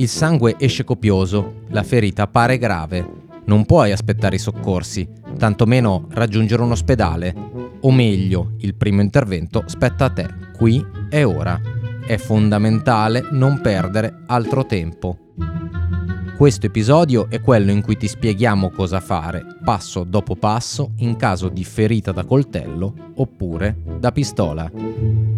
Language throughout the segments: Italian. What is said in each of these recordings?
Il sangue esce copioso, la ferita appare grave. Non puoi aspettare i soccorsi, tantomeno raggiungere un ospedale. O meglio, il primo intervento spetta a te, qui e ora. È fondamentale non perdere altro tempo. Questo episodio è quello in cui ti spieghiamo cosa fare, passo dopo passo, in caso di ferita da coltello oppure da pistola.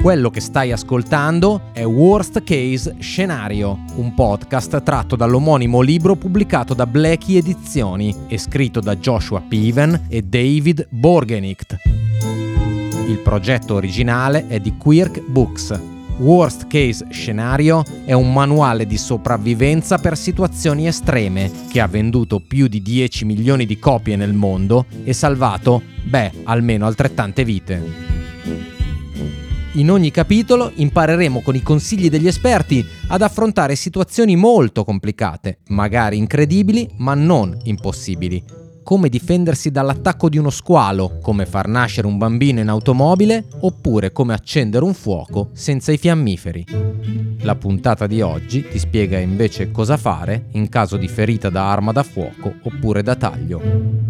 Quello che stai ascoltando è Worst Case Scenario, un podcast tratto dall'omonimo libro pubblicato da Blackie Edizioni e scritto da Joshua Piven e David Borgenicht. Il progetto originale è di Quirk Books Worst Case Scenario è un manuale di sopravvivenza per situazioni estreme che ha venduto più di 10 milioni di copie nel mondo e salvato, beh, almeno altrettante vite. In ogni capitolo impareremo con i consigli degli esperti ad affrontare situazioni molto complicate, magari incredibili, ma non impossibili, come difendersi dall'attacco di uno squalo, come far nascere un bambino in automobile, oppure come accendere un fuoco senza i fiammiferi. La puntata di oggi ti spiega invece cosa fare in caso di ferita da arma da fuoco oppure da taglio.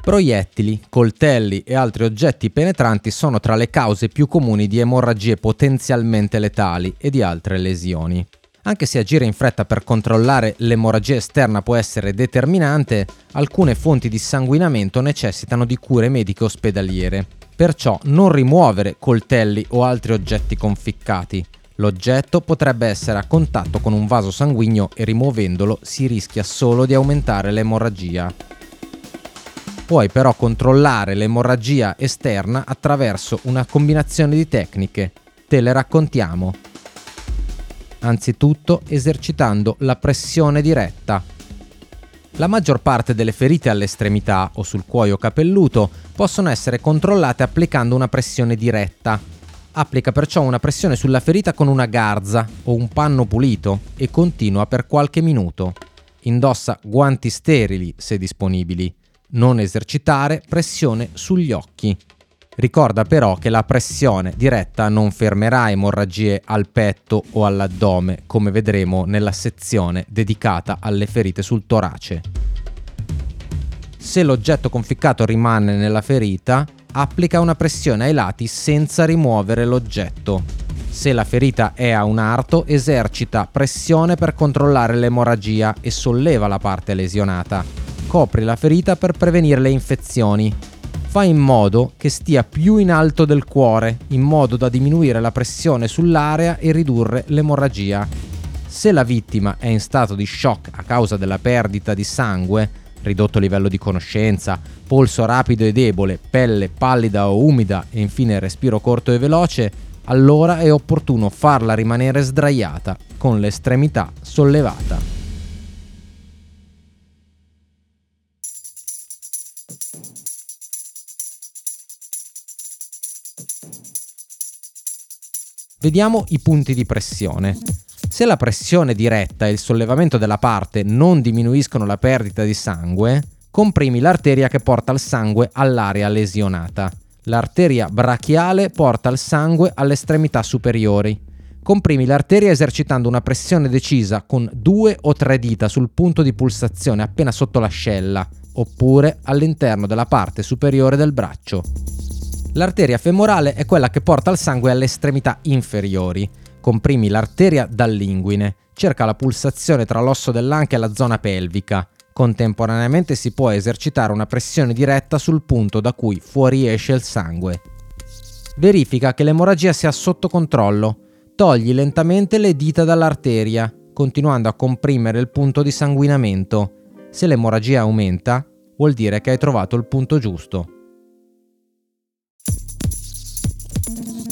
Proiettili, coltelli e altri oggetti penetranti sono tra le cause più comuni di emorragie potenzialmente letali e di altre lesioni. Anche se agire in fretta per controllare l'emorragia esterna può essere determinante, alcune fonti di sanguinamento necessitano di cure mediche ospedaliere. Perciò non rimuovere coltelli o altri oggetti conficcati. L'oggetto potrebbe essere a contatto con un vaso sanguigno e rimuovendolo si rischia solo di aumentare l'emorragia. Puoi però controllare l'emorragia esterna attraverso una combinazione di tecniche. Te le raccontiamo anzitutto esercitando la pressione diretta. La maggior parte delle ferite all'estremità o sul cuoio capelluto possono essere controllate applicando una pressione diretta. Applica perciò una pressione sulla ferita con una garza o un panno pulito e continua per qualche minuto. Indossa guanti sterili se disponibili. Non esercitare pressione sugli occhi. Ricorda però che la pressione diretta non fermerà emorragie al petto o all'addome, come vedremo nella sezione dedicata alle ferite sul torace. Se l'oggetto conficcato rimane nella ferita, applica una pressione ai lati senza rimuovere l'oggetto. Se la ferita è a un arto, esercita pressione per controllare l'emorragia e solleva la parte lesionata. Copri la ferita per prevenire le infezioni fa in modo che stia più in alto del cuore, in modo da diminuire la pressione sull'area e ridurre l'emorragia. Se la vittima è in stato di shock a causa della perdita di sangue, ridotto livello di conoscenza, polso rapido e debole, pelle pallida o umida e infine respiro corto e veloce, allora è opportuno farla rimanere sdraiata con l'estremità sollevata. Vediamo i punti di pressione. Se la pressione diretta e il sollevamento della parte non diminuiscono la perdita di sangue, comprimi l'arteria che porta il sangue all'area lesionata. L'arteria brachiale porta il sangue alle estremità superiori. Comprimi l'arteria esercitando una pressione decisa con due o tre dita sul punto di pulsazione appena sotto l'ascella, oppure all'interno della parte superiore del braccio. L'arteria femorale è quella che porta il sangue alle estremità inferiori. Comprimi l'arteria dall'inguine. Cerca la pulsazione tra l'osso dell'anca e la zona pelvica. Contemporaneamente si può esercitare una pressione diretta sul punto da cui fuoriesce il sangue. Verifica che l'emorragia sia sotto controllo. Togli lentamente le dita dall'arteria, continuando a comprimere il punto di sanguinamento. Se l'emorragia aumenta, vuol dire che hai trovato il punto giusto.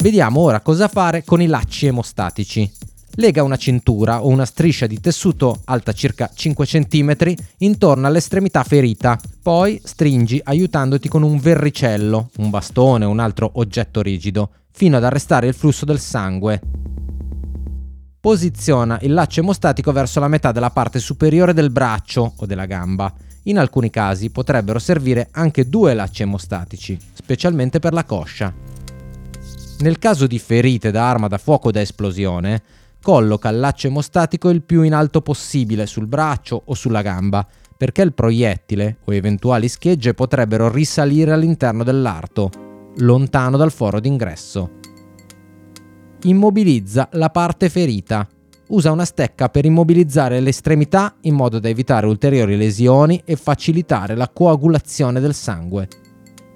Vediamo ora cosa fare con i lacci emostatici. Lega una cintura o una striscia di tessuto alta circa 5 cm intorno all'estremità ferita, poi stringi aiutandoti con un verricello, un bastone o un altro oggetto rigido, fino ad arrestare il flusso del sangue. Posiziona il laccio emostatico verso la metà della parte superiore del braccio o della gamba. In alcuni casi potrebbero servire anche due lacci emostatici, specialmente per la coscia. Nel caso di ferite da arma da fuoco o da esplosione, colloca il laccio emostatico il più in alto possibile sul braccio o sulla gamba, perché il proiettile o eventuali schegge potrebbero risalire all'interno dell'arto, lontano dal foro d'ingresso. Immobilizza la parte ferita. Usa una stecca per immobilizzare l'estremità in modo da evitare ulteriori lesioni e facilitare la coagulazione del sangue.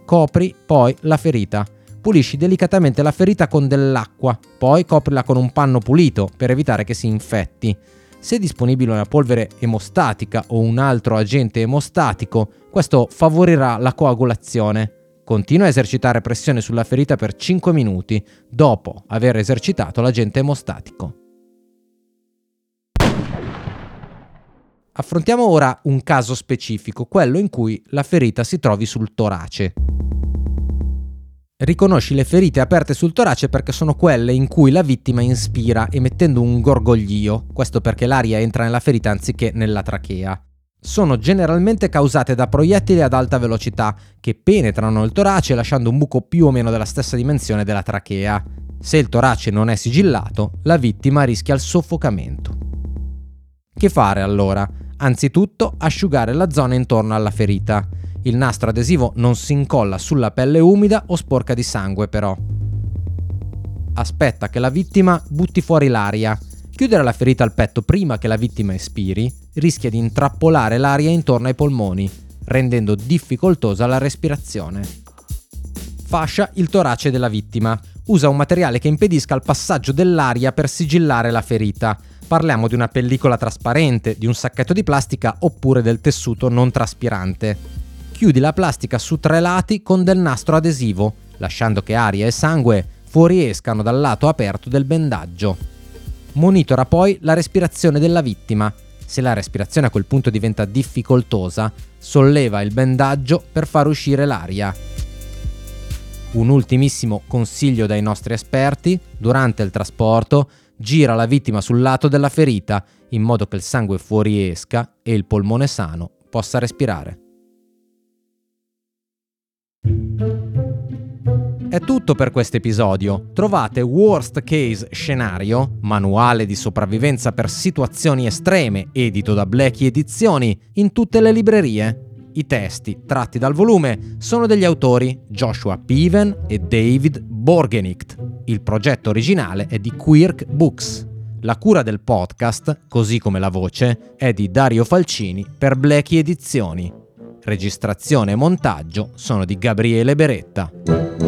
Copri poi la ferita Pulisci delicatamente la ferita con dell'acqua, poi coprila con un panno pulito per evitare che si infetti. Se è disponibile una polvere emostatica o un altro agente emostatico, questo favorirà la coagulazione. Continua a esercitare pressione sulla ferita per 5 minuti dopo aver esercitato l'agente emostatico. Affrontiamo ora un caso specifico, quello in cui la ferita si trovi sul torace. Riconosci le ferite aperte sul torace perché sono quelle in cui la vittima inspira emettendo un gorgoglio, questo perché l'aria entra nella ferita anziché nella trachea. Sono generalmente causate da proiettili ad alta velocità che penetrano il torace lasciando un buco più o meno della stessa dimensione della trachea. Se il torace non è sigillato, la vittima rischia il soffocamento. Che fare allora? Anzitutto asciugare la zona intorno alla ferita. Il nastro adesivo non si incolla sulla pelle umida o sporca di sangue però. Aspetta che la vittima butti fuori l'aria. Chiudere la ferita al petto prima che la vittima espiri rischia di intrappolare l'aria intorno ai polmoni, rendendo difficoltosa la respirazione. Fascia il torace della vittima. Usa un materiale che impedisca il passaggio dell'aria per sigillare la ferita. Parliamo di una pellicola trasparente, di un sacchetto di plastica oppure del tessuto non traspirante chiudi la plastica su tre lati con del nastro adesivo, lasciando che aria e sangue fuoriescano dal lato aperto del bendaggio. Monitora poi la respirazione della vittima. Se la respirazione a quel punto diventa difficoltosa, solleva il bendaggio per far uscire l'aria. Un ultimissimo consiglio dai nostri esperti, durante il trasporto, gira la vittima sul lato della ferita in modo che il sangue fuoriesca e il polmone sano possa respirare. È tutto per questo episodio. Trovate Worst Case Scenario, manuale di sopravvivenza per situazioni estreme, edito da Blackie Edizioni, in tutte le librerie. I testi, tratti dal volume, sono degli autori Joshua Piven e David Borgenicht. Il progetto originale è di Quirk Books. La cura del podcast, così come la voce, è di Dario Falcini per Blackie Edizioni. Registrazione e montaggio sono di Gabriele Beretta.